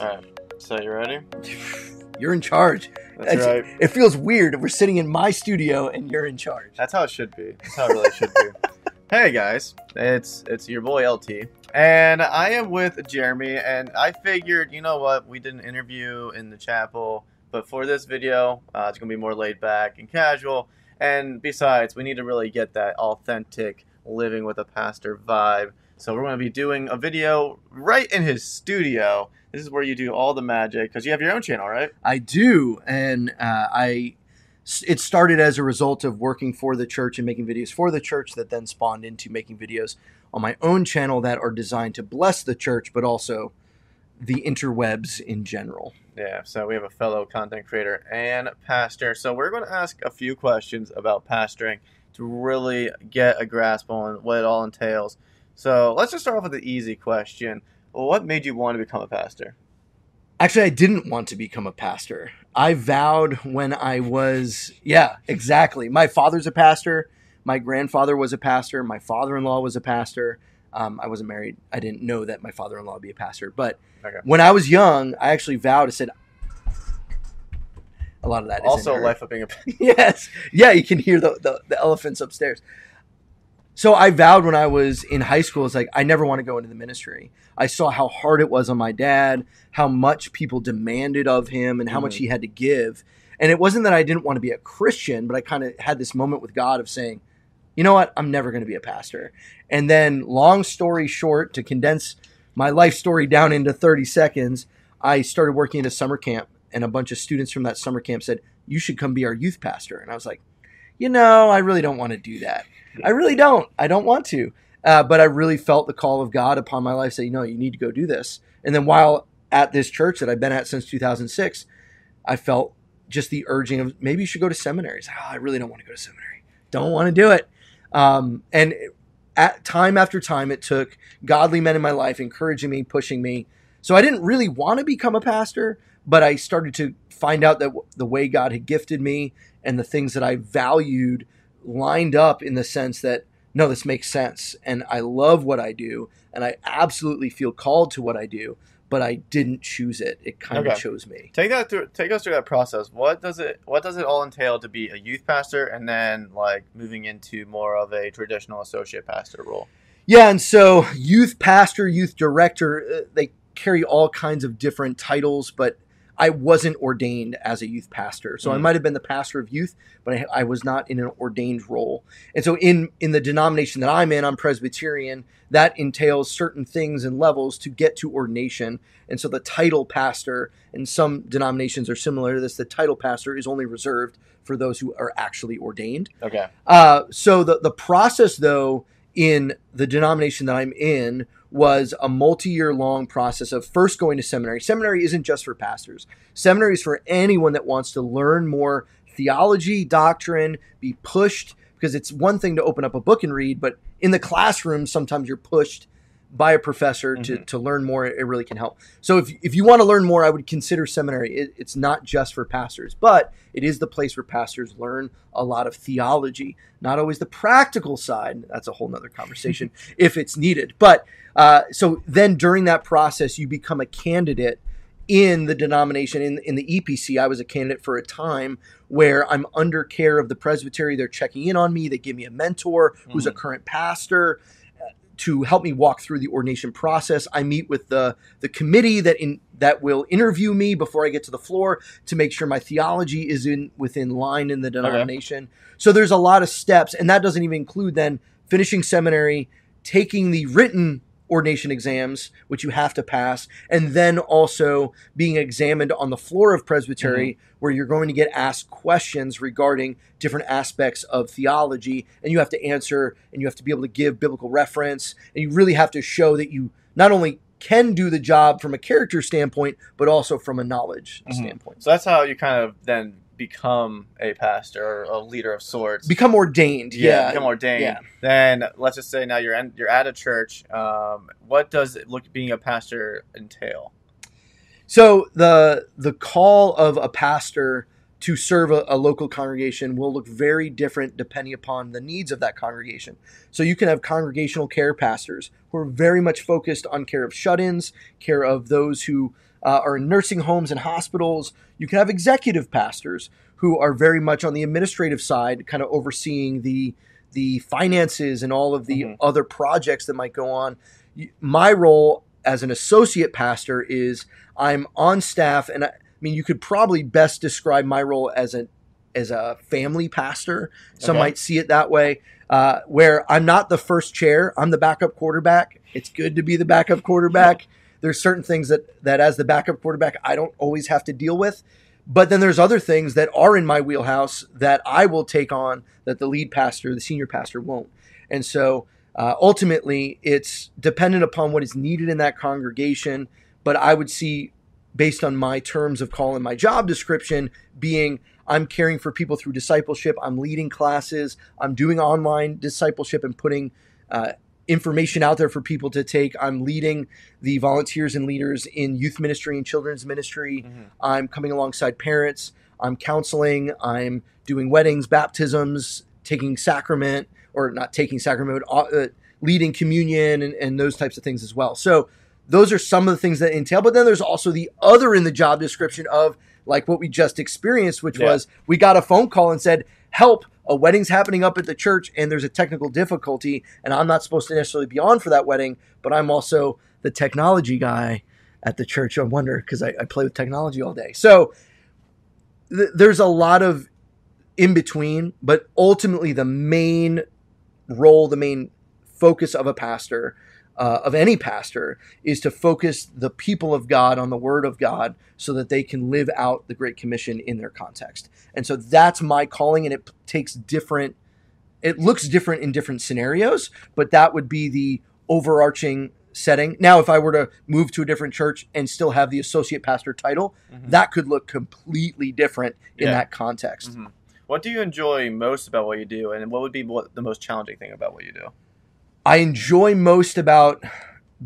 All right. So you ready? You're in charge. That's It's- right. It feels weird. If we're sitting in my studio and you're in charge. That's how it should be. That's how it really should be. Hey guys, it's it's your boy LT, and I am with Jeremy. And I figured, you know what, we did an interview in the chapel, but for this video, uh, it's gonna be more laid back and casual. And besides, we need to really get that authentic living with a pastor vibe. So we're gonna be doing a video right in his studio. This is where you do all the magic because you have your own channel, right? I do, and uh, I. It started as a result of working for the church and making videos for the church that then spawned into making videos on my own channel that are designed to bless the church, but also the interwebs in general. Yeah, so we have a fellow content creator and pastor. So we're going to ask a few questions about pastoring to really get a grasp on what it all entails. So let's just start off with the easy question. What made you want to become a pastor? Actually, I didn't want to become a pastor. I vowed when I was, yeah, exactly. My father's a pastor. My grandfather was a pastor. My father in law was a pastor. Um, I wasn't married. I didn't know that my father in law would be a pastor. But Okay. when I was young, I actually vowed, I said, a lot of that Also, life being a yes. Yeah, you can hear the, the, the elephants upstairs. So I vowed when I was in high school, it's like, I never want to go into the ministry. I saw how hard it was on my dad, how much people demanded of him, and how much Mhm. he had to give. And it wasn't that I didn't want to be a Christian, but I kind of had this moment with God of saying, you know what? I'm never going to be a pastor. And then, long story short, to condense my life story down into 30 seconds, I started working at a summer camp, and a bunch of students from that summer camp said, You should come be our youth pastor. And I was like, You know, I really don't want to do that. I really don't. I don't want to. Uh, but I really felt the call of God upon my life, saying, No, you need to go do this. And then, while at this church that I've been at since 2006, I felt just the urging of maybe you should go to seminaries. Oh, I really don't want to go to seminary. Don't want to do it. Um, and at time after time, it took godly men in my life encouraging me, pushing me. So I didn't really want to become a pastor, but I started to find out that the way God had gifted me and the things that I valued lined up in the sense that no, this makes sense, and I love what I do, and I absolutely feel called to what I do. But I didn't choose it; it kind of Okay. chose me. Take that through. Take us through that process. What does it? What does it all entail to be a youth pastor, and then like moving into more of a traditional associate pastor role? Yeah, and so youth pastor, youth director, uh, they carry all kinds of different titles, but I wasn't ordained as a youth pastor. So I Mhm. might have been the pastor of youth, but I, I was not in an ordained role. And so in in the denomination that I'm in, I'm Presbyterian. That entails certain things and levels to get to ordination. And so the title pastor, and some denominations are similar to this, the title pastor is only reserved for those who are actually ordained. Okay. Uh, so the the process though in the denomination that I'm in was a multi-year long process of first going to seminary. Seminary isn't just for pastors. Seminary is for anyone that wants to learn more theology, doctrine, be pushed because it's one thing to open up a book and read, but in the classroom sometimes you're pushed by a professor to, Mhm. to learn more. It really can help. So if, if you want to learn more, I would consider seminary. It, it's not just for pastors, but it is the place where pastors learn a lot of theology, not always the practical side. That's a whole nother conversation if it's needed. But uh, so then during that process, you become a candidate in the denomination in, in the EPC. I was a candidate for a time where I'm under care of the presbytery. They're checking in on me. They give me a mentor who's a Mhm. current pastor to help me walk through the ordination process. I meet with the the committee that in that will interview me before I get to the floor to make sure my theology is in within line in the denomination. So there's a lot of steps, and that doesn't even include then finishing seminary, taking the written ordination exams, which you have to pass, and then also being examined on the floor of presbytery, where you're going to get asked questions regarding different aspects of theology, and you have to answer, and you have to be able to give biblical reference, and you really have to show that you not only can do the job from a character standpoint, but also from a knowledge Mhm. standpoint. So that's how you kind of then become a pastor or a leader of sorts. Become ordained, yeah, become ordained. yeah. Then let's just say now you're in, you're at a church. Um, what does it look being a pastor entail? So the the call of a pastor to serve a, a local congregation will look very different depending upon the needs of that congregation. So you can have congregational care pastors who are very much focused on care of shut-ins, care of those who uh, are in nursing homes and hospitals. You can have executive pastors who are very much on the administrative side, kind of overseeing the the finances and all of the Mhm. other projects that might go on. My role as an associate pastor is I'm on staff, and I, I mean you could probably best describe my role as a as a family pastor. Some Okay. might see it that way, uh, where I'm not the first chair. I'm the backup quarterback. It's good to be the backup quarterback. There's certain things that that as the backup quarterback I don't always have to deal with. But then there's other things that are in my wheelhouse that I will take on that the lead pastor, the senior pastor won't. And so uh, ultimately, it's dependent upon what is needed in that congregation. But I would see, based on my terms of call in my job description, being I'm caring for people through discipleship, I'm leading classes, I'm doing online discipleship and putting uh, information out there for people to take. I'm leading the volunteers and leaders in youth ministry and children's ministry. Mhm. I'm coming alongside parents. I'm counseling. I'm doing weddings, baptisms, taking sacrament, or not taking sacrament, but uh, leading communion and, and those types of things as well. So those are some of the things that entail. But then there's also the other in the job description of like what we just experienced, which Yeah. was we got a phone call and said, help, a wedding's happening up at the church and there's a technical difficulty. And I'm not supposed to necessarily be on for that wedding, but I'm also the technology guy at the church. I wonder because I, I play with technology all day. So th- there's a lot of in between, but ultimately the main role, the main focus of a pastor, uh, of any pastor, is to focus the people of God on the Word of God so that they can live out the Great Commission in their context. And so that's my calling, and it takes different. It looks different in different scenarios, but that would be the overarching setting. Now, if I were to move to a different church and still have the associate pastor title, Mhm. that could look completely different in Yeah. that context. Mhm. What do you enjoy most about what you do, and what would be what the most challenging thing about what you do? I enjoy most about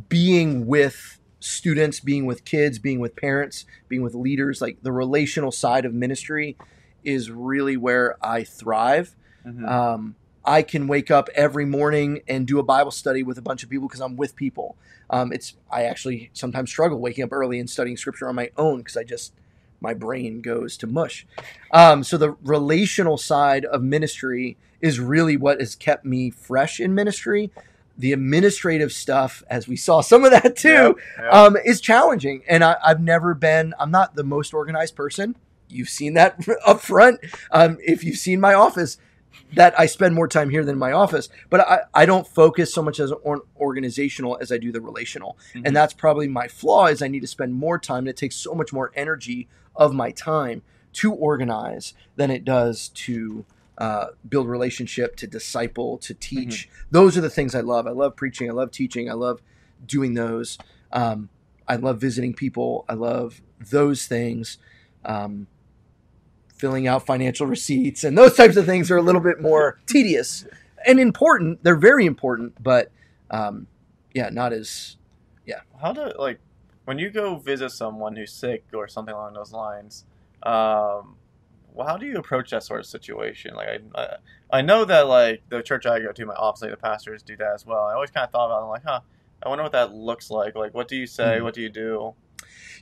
being with students, being with kids, being with parents, being with leaders. Like the relational side of ministry is really where I thrive. Mhm. Um, I can wake up every morning and do a Bible study with a bunch of people because I'm with people. Um, it's I actually sometimes struggle waking up early and studying scripture on my own because I just my brain goes to mush. Um, so the relational side of ministry is really what has kept me fresh in ministry. The administrative stuff, as we saw some of that too, Yeah, yeah. um, is challenging. And I, I've never been, I'm not the most organized person. You've seen that up front. Um, if you've seen my office, that I spend more time here than in my office, but I, I don't focus so much as or, organizational as I do the relational. Mhm. And that's probably my flaw is I need to spend more time. And it takes so much more energy of my time to organize than it does to uh, build relationship, to disciple, to teach. Those are the things I love. I love preaching. I love teaching. I love doing those. Um, I love visiting people. I love those things. Um, filling out financial receipts and those types of things are a little bit more tedious and important. They're very important, but um, yeah, not as yeah. How do like when you go visit someone who's sick or something along those lines? Um, well, how do you approach that sort of situation? Like, I, I, I know that like the church I go to, my obviously the pastors do that as well. I always kind of thought about, it, I'm like, huh, I wonder what that looks like. Like, what do you say? Mhm. What do you do?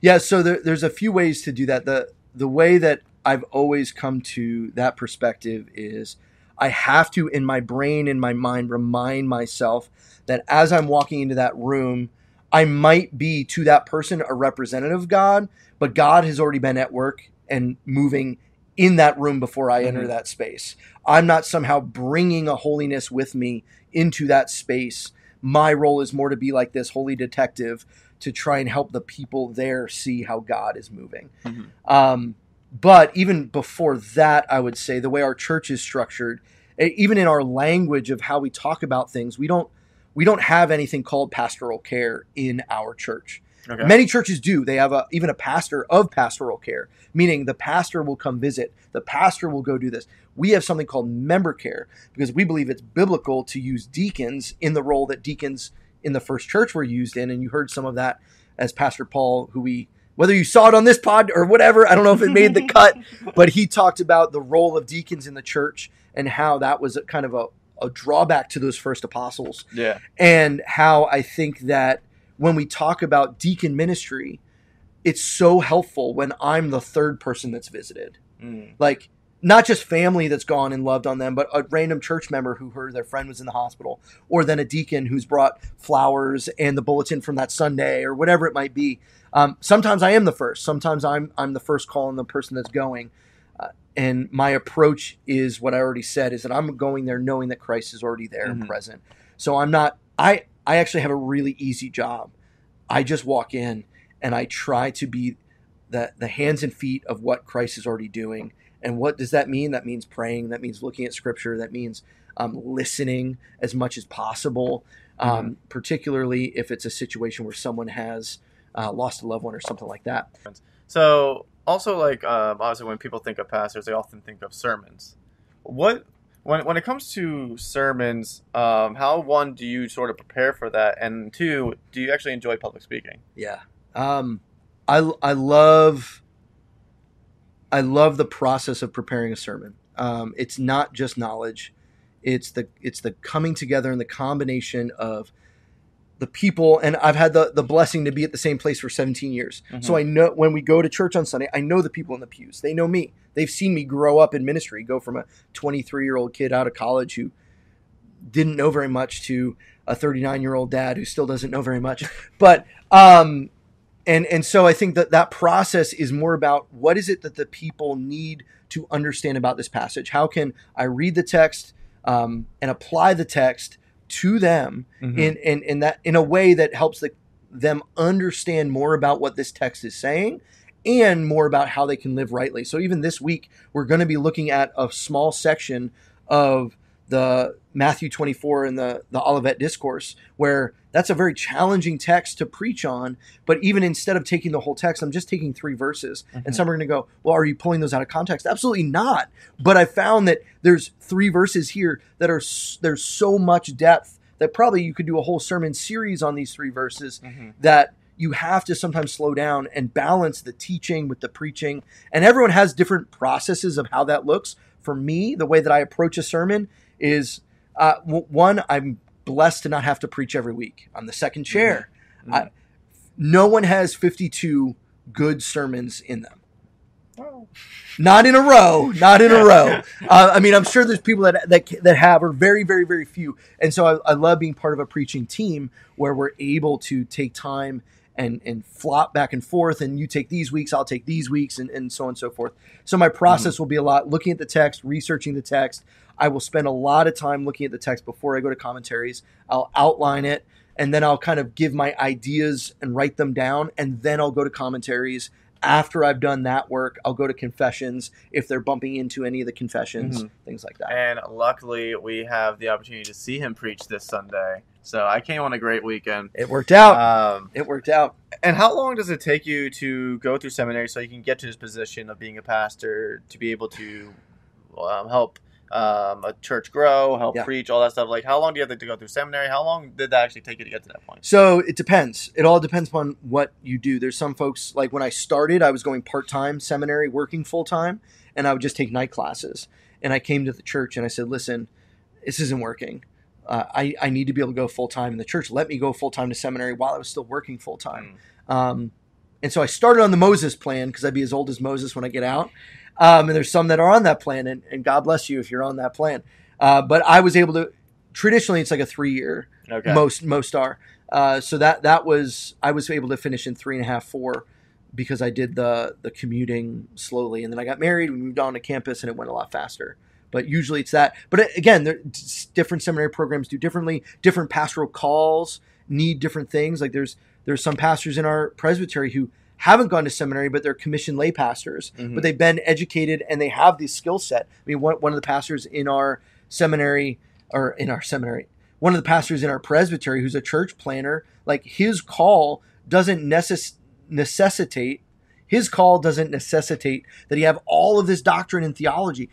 Yeah, so there, there's a few ways to do that. The the way that I've always come to that perspective is I have to in my brain in my mind remind myself that as I'm walking into that room, I might be to that person a representative of God, but God has already been at work and moving in that room before I enter Mhm. that space. I'm not somehow bringing a holiness with me into that space. My role is more to be like this holy detective to try and help the people there see how God is moving. Mhm. Um, but even before that, I would say the way our church is structured, even in our language of how we talk about things, we don't we don't have anything called pastoral care in our church. Okay. Many churches do. They have a even a pastor of pastoral care, meaning the pastor will come visit, the pastor will go do this. We have something called member care because we believe it's biblical to use deacons in the role that deacons in the first church were used in, and you heard some of that as Pastor Paul, who we whether you saw it on this pod or whatever, I don't know if it made the cut, but he talked about the role of deacons in the church and how that was a kind of a, a drawback to those first apostles yeah. and how I think that when we talk about deacon ministry, it's so helpful when I'm the third person that's visited. Mm. Like not just family that's gone and loved on them, but a random church member who heard their friend was in the hospital, or then a deacon who's brought flowers and the bulletin from that Sunday, or whatever it might be. Um, sometimes I am the first. Sometimes I'm I'm the first call on the person that's going. Uh, and my approach is what I already said: is that I'm going there knowing that Christ is already there and Mhm. present. So I'm not. I I actually have a really easy job. I just walk in and I try to be the the hands and feet of what Christ is already doing. And what does that mean? That means praying. That means looking at Scripture. That means um, listening as much as possible. Um, Particularly if it's a situation where someone has uh, lost a loved one or something like that. So also like um, obviously when people think of pastors, they often think of sermons. What when when it comes to sermons, um, how one do you sort of prepare for that, and two, do you actually enjoy public speaking? Yeah. Um, I I love I love the process of preparing a sermon. Um, it's not just knowledge; it's the it's the coming together and the combination of the people. And I've had the the blessing to be at the same place for 17 years, so Mhm. I know when we go to church on Sunday, I know the people in the pews. They know me. They've seen me grow up in ministry, go from a 23 year old kid out of college who didn't know very much to a 39 year old dad who still doesn't know very much. But um, and and so I think that that process is more about what is it that the people need to understand about this passage. How can I read the text um, and apply the text to them Mm-hmm. in, in in that in a way that helps the, them understand more about what this text is saying and more about how they can live rightly. So even this week, we're going to be looking at a small section of the Matthew 24 and the, the Olivet Discourse, where that's a very challenging text to preach on. But even instead of taking the whole text, I'm just taking three verses. Mhm. And some are going to go, well, are you pulling those out of context? Absolutely not. But I found that there's three verses here that are, there's so much depth that probably you could do a whole sermon series on these three verses hmm that you have to sometimes slow down and balance the teaching with the preaching. And everyone has different processes of how that looks. For me, the way that I approach a sermon is uh, one, I'm blessed to not have to preach every week. I'm the second chair. Mhm. I- No one has 52 good sermons in them. Oh. Not in a row, not in a row. Uh, I mean, I'm sure there's people that that that have, or very, very, very few. And so I, I love being part of a preaching team where we're able to take time and and flop back and forth. And you take these weeks, I'll take these weeks, and, and so on and so forth. So my process will be a lot looking at the text, researching the text. I will spend a lot of time looking at the text before I go to commentaries. I'll outline it, and then I'll kind of give my ideas and write them down, and then I'll go to commentaries. After I've done that work, I'll go to confessions if they're bumping into any of the confessions, Mhm. things like that. And luckily, we have the opportunity to see him preach this Sunday. So I came on a great weekend. It worked out. Um, it worked out. and how long does it take you to go through seminary so you can get to this position of being a pastor to be able to um, help um, a church grow, help Yeah. preach, all that stuff? Like, how long do you have to go through seminary? How long did that actually take you to get to that point? So it depends. It all depends upon what you do. There's some folks like when I started, I was going part time seminary, working full time, and I would just take night classes. And I came to the church and I said, "Listen, this isn't working. Uh, I I need to be able to go full time." And the church let me go full time to seminary while I was still working full time. Um, and so I started on the Moses plan because I'd be as old as Moses when I get out. Um, and there's some that are on that plan, and, and God bless you if you're on that plan. Uh, but I was able to. Traditionally, it's like a three year Okay. most most are. Uh, so that that was I was able to finish in three and a half four because I did the the commuting slowly, and then I got married. We moved on to campus, and it went a lot faster. But usually it's that. But uh, again, there, different seminary programs do differently. Different pastoral calls need different things. Like there's there's some pastors in our presbytery who haven't gone to seminary, but they're commissioned lay pastors Mhm. but they've been educated and they have this skill set. I mean, one, one of the pastors in our seminary, or in our seminary, one of the pastors in our presbytery who's a church planner, like his call doesn't necess- necessitate, his call doesn't necessitate that he have all of this doctrine and theology.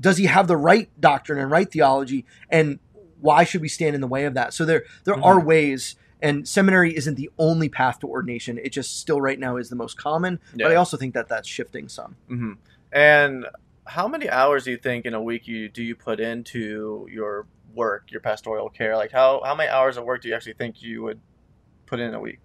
Does he have the right doctrine and right theology? And why should we stand in the way of that? So there, there Mhm. are ways. And seminary isn't the only path to ordination. It just still right now is the most common. But I also think that that's shifting some. hmm And how many hours do you think in a week you do you put into your work, your pastoral care? Like how how many hours of work do you actually think you would put in a week?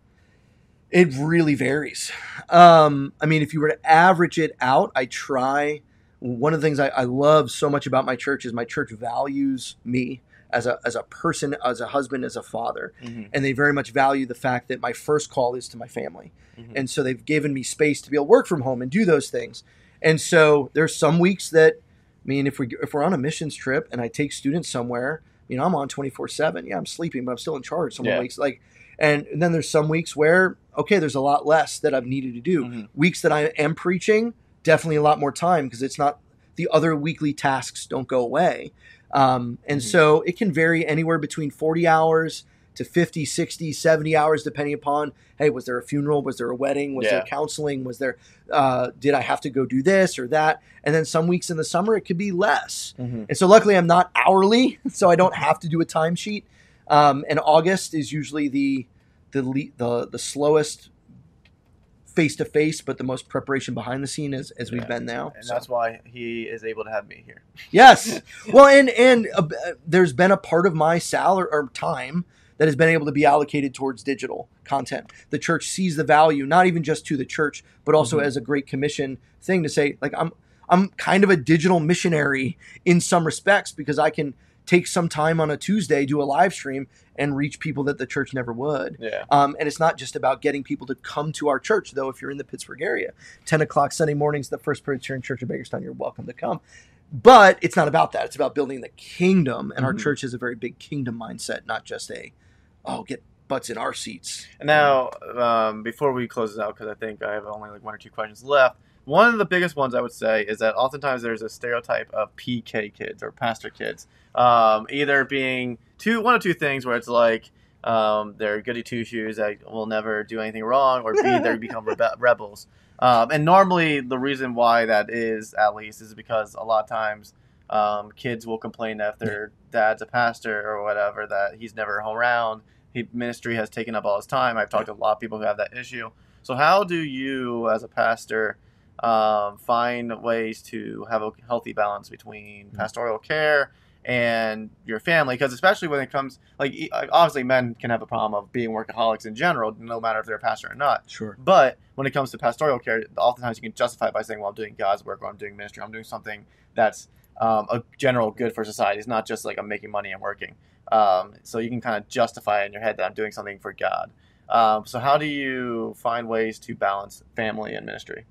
It really varies. Um, I mean, if you were to average it out, I try. One of the things I, I love so much about my church is my church values me as a as a person, as a husband, as a father, Mm-hmm. and they very much value the fact that my first call is to my family, Mhm. and so they've given me space to be able to work from home and do those things. And so there's some weeks that, I mean, if we if we're on a missions trip and I take students somewhere, you know, I'm on 24 seven. Yeah, I'm sleeping, but I'm still in charge. Some Yeah. weeks like, and, and then there's some weeks where okay, there's a lot less that I've needed to do. Mhm. Weeks that I am preaching, definitely a lot more time because it's not the other weekly tasks don't go away. Um, and Mhm. so it can vary anywhere between 40 hours to 50, 60, 70 hours, depending upon, hey, was there a funeral? Was there a wedding? Was there counseling? Was there, uh, did I have to go do this or that? And then some weeks in the summer, it could be less. Mhm. And so luckily I'm not hourly, so I don't have to do a timesheet. Um, and August is usually the, the, le- the, the slowest face to face, but the most preparation behind the scene as, as we've Yeah. been now. And So- that's why he is able to have me here. Yes. Well, and and uh, there's been a part of my salary or time that has been able to be allocated towards digital content. The church sees the value, not even just to the church, but also Mhm. as a great commission thing to say, like I'm I'm kind of a digital missionary in some respects because I can take some time on a Tuesday, do a live stream, and reach people that the church never would. Yeah. Um, and it's not just about getting people to come to our church, though. If you're in the Pittsburgh area, 10 o'clock Sunday mornings, the First Presbyterian Church of Bakerstown, you're welcome to come. But it's not about that. It's about building the kingdom. And our Mhm. church has a very big kingdom mindset, not just a, oh, get butts in our seats. And now, um, before we close this out, because I think I have only like one or two questions left. One of the biggest ones I would say is that oftentimes there's a stereotype of PK kids or pastor kids, um, either being two, one of two things, where it's like um, they're goody two shoes that will never do anything wrong, or B, they become rebe- rebels. Um, and normally, the reason why that is, at least, is because a lot of times um, kids will complain that if their dad's a pastor or whatever, that he's never home around. He, ministry has taken up all his time. I've talked to a lot of people who have that issue. So, how do you, as a pastor, um, find ways to have a healthy balance between pastoral care and your family? Because especially when it comes, like obviously, men can have a problem of being workaholics in general, no matter if they're a pastor or not. Sure. But when it comes to pastoral care, oftentimes you can justify it by saying, "Well, I'm doing God's work, or I'm doing ministry, I'm doing something that's um, a general good for society. It's not just like I'm making money and working." Um, so you can kind of justify in your head that I'm doing something for God. Um, so how do you find ways to balance family and ministry?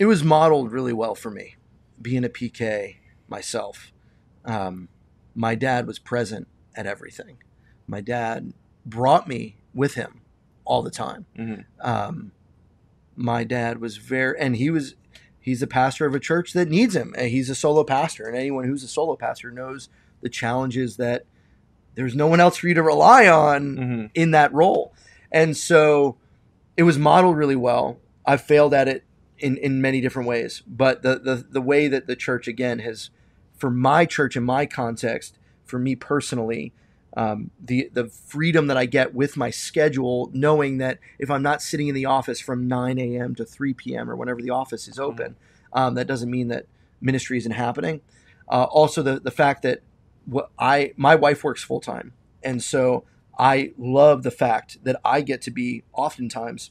It was modeled really well for me, being a PK myself. Um, my dad was present at everything. My dad brought me with him all the time. Mhm. um, my dad was very and he was he's a pastor of a church that needs him and he's a solo pastor and anyone who's a solo pastor knows the challenges that there's no one else for you to rely on Mm-hmm. in that role and so it was modeled really well i failed at it in, in many different ways but the, the the way that the church again has for my church in my context for me personally um, the the freedom that I get with my schedule, knowing that if I'm not sitting in the office from 9 a.m. to 3 p.m. or whenever the office is open, um, that doesn't mean that ministry isn't happening. Uh, also, the the fact that what I my wife works full time, and so I love the fact that I get to be oftentimes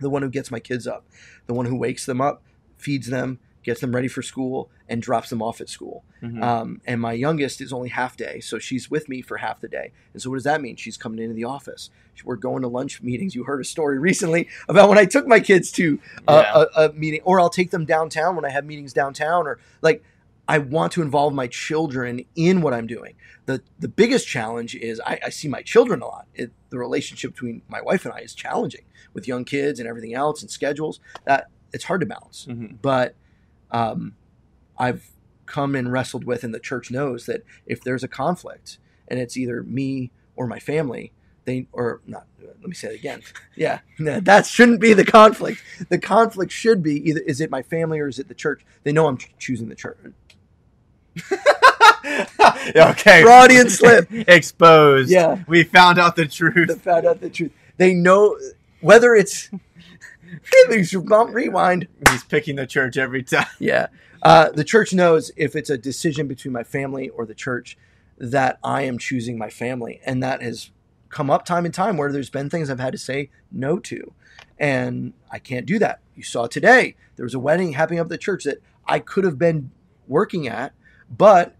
the one who gets my kids up, the one who wakes them up, feeds them, gets them ready for school, and drops them off at school. Mm-hmm. Um, and my youngest is only half day, so she's with me for half the day. And so, what does that mean? She's coming into the office. We're going to lunch meetings. You heard a story recently about when I took my kids to a, Yeah. a, a meeting, or I'll take them downtown when I have meetings downtown, or like I want to involve my children in what I'm doing. the The biggest challenge is I, I see my children a lot. It, the relationship between my wife and I is challenging with young kids and everything else and schedules. That it's hard to balance Mhm. but um, I've come and wrestled with, and the church knows that if there's a conflict and it's either me or my family, they or not. Let me say it again. Yeah, no, that shouldn't be the conflict. The conflict should be either is it my family or is it the church? They know I'm choosing the church. okay. Freudian slip. Exposed. Yeah, We found out the truth. the found out the truth. They know whether it's. Rewind. He's picking the church every time. Yeah. Uh, the church knows if it's a decision between my family or the church that I am choosing my family. And that has come up time and time where there's been things I've had to say no to. And I can't do that. You saw today, there was a wedding happening up at the church that I could have been working at, but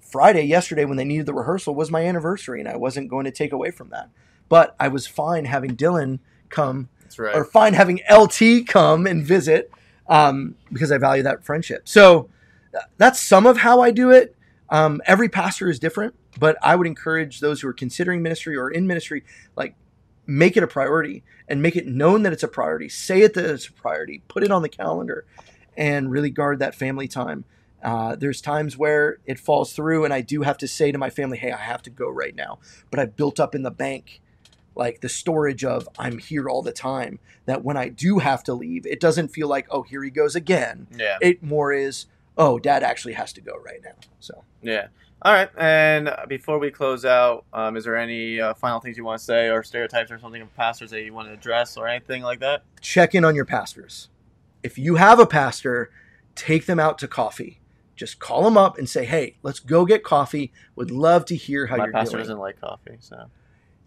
Friday, yesterday, when they needed the rehearsal, was my anniversary, and I wasn't going to take away from that. But I was fine having Dylan come, right. or fine having LT come and visit, um, because I value that friendship. So that's some of how I do it. Um, every pastor is different, but I would encourage those who are considering ministry or in ministry, like make it a priority and make it known that it's a priority. Say it that it's a priority. Put it on the calendar, and really guard that family time. Uh, there's times where it falls through, and I do have to say to my family, "Hey, I have to go right now." But I've built up in the bank, like the storage of I'm here all the time. That when I do have to leave, it doesn't feel like, "Oh, here he goes again." yeah. It more is, "Oh, Dad actually has to go right now." So. Yeah. All right. And before we close out, um, is there any uh, final things you want to say, or stereotypes, or something of pastors that you want to address, or anything like that? check in on your pastors. If you have a pastor, take them out to coffee. Just call them up and say, "Hey, let's go get coffee. Would love to hear how My you're pastor doing." doesn't like coffee, so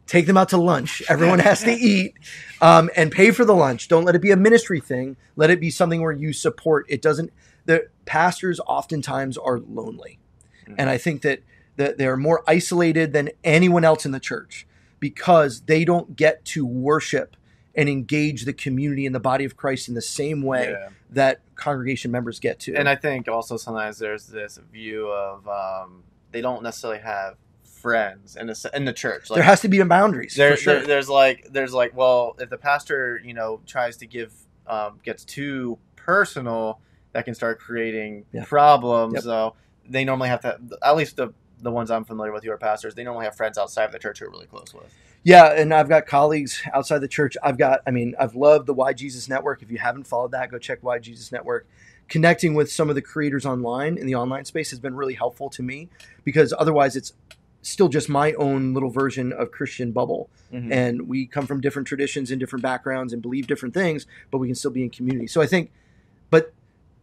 Take them out to lunch. Everyone has to eat, um, and pay for the lunch. Don't let it be a ministry thing. Let it be something where you support. It doesn't. The pastors oftentimes are lonely, Mhm. and I think that that they're more isolated than anyone else in the church because they don't get to worship and engage the community and the body of Christ in the same way yeah. that congregation members get to. And I think also sometimes there's this view of um, they don't necessarily have friends in the in the church. Like, there has to be boundaries there, for sure. there- there's like there's like well if the pastor you know tries to give um, gets too personal that can start creating Yeah. problems Yep. so they normally have to at least the the ones i'm familiar with who are pastors they normally have friends outside of the church who are really close with yeah, and I've got colleagues outside the church. I've got, I mean, I've loved the Why Jesus Network. If you haven't followed that, go check Why Jesus Network. Connecting with some of the creators online in the online space has been really helpful to me because otherwise it's still just my own little version of Christian bubble. Mm-hmm. and we come from different traditions and different backgrounds and believe different things, but we can still be in community. So I think, but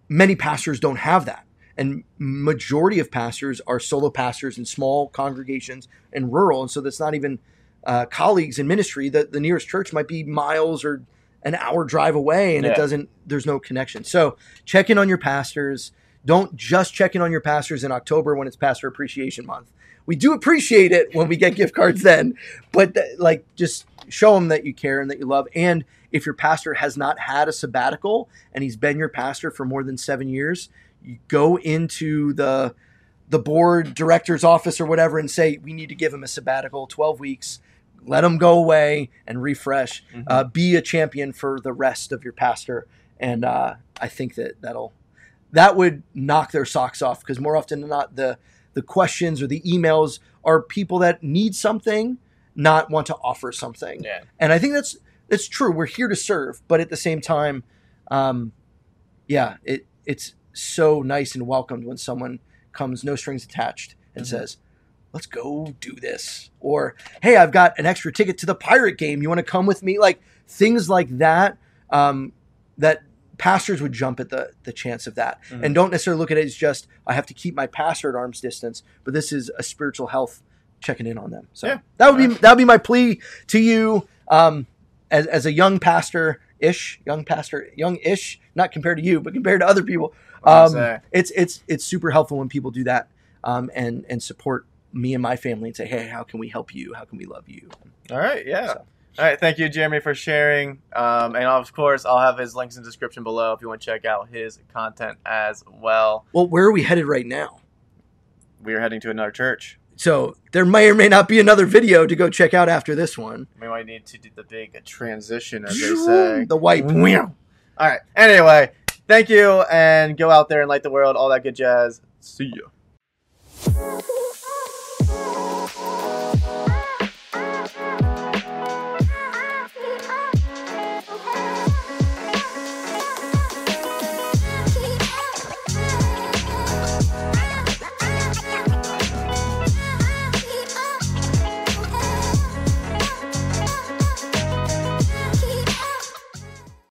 many pastors don't have that, and majority of pastors are solo pastors in small congregations and rural, and so that's not even uh, colleagues in ministry. The the nearest church might be miles or an hour drive away, and Yeah. it doesn't. There's no connection. So check in on your pastors. Don't just check in on your pastors in October when it's Pastor Appreciation Month. We do appreciate it when we get gift cards then, but th- like just show them that you care and that you love. And if your pastor has not had a sabbatical and he's been your pastor for more than seven years, you go into the the board director's office or whatever and say we need to give him a sabbatical, twelve weeks. Let him go away and refresh. Mhm. Uh, be a champion for the rest of your pastor, and uh, I think that that'll that would knock their socks off because more often than not the the questions or the emails are people that need something not want to offer something yeah and i think that's that's true we're here to serve but at the same time um yeah it it's so nice and welcomed when someone comes no strings attached and Mhm. says let's go do this or hey i've got an extra ticket to the pirate game you want to come with me like things like that um that pastors would jump at the the chance of that Mhm. and don't necessarily look at it as just i have to keep my pastor at arm's distance but this is a spiritual health checking in on them so Yeah. that would be Alright. that would be my plea to you um as, as a young pastor ish young pastor young ish not compared to you but compared to other people um, it's it's it's super helpful when people do that um, and and support me and my family and say hey how can we help you? How can we love you? All right yeah. So- all right thank you jeremy for sharing. Um, and of course i'll have his links in the description below if you want to check out his content as well. Well where are we headed right now? We are heading to another church. So there may or may not be another video to go check out after this one. We might need to do the big transition as they say. the white All right. Anyway, thank you, and go out there and light the world. All that good jazz. See ya.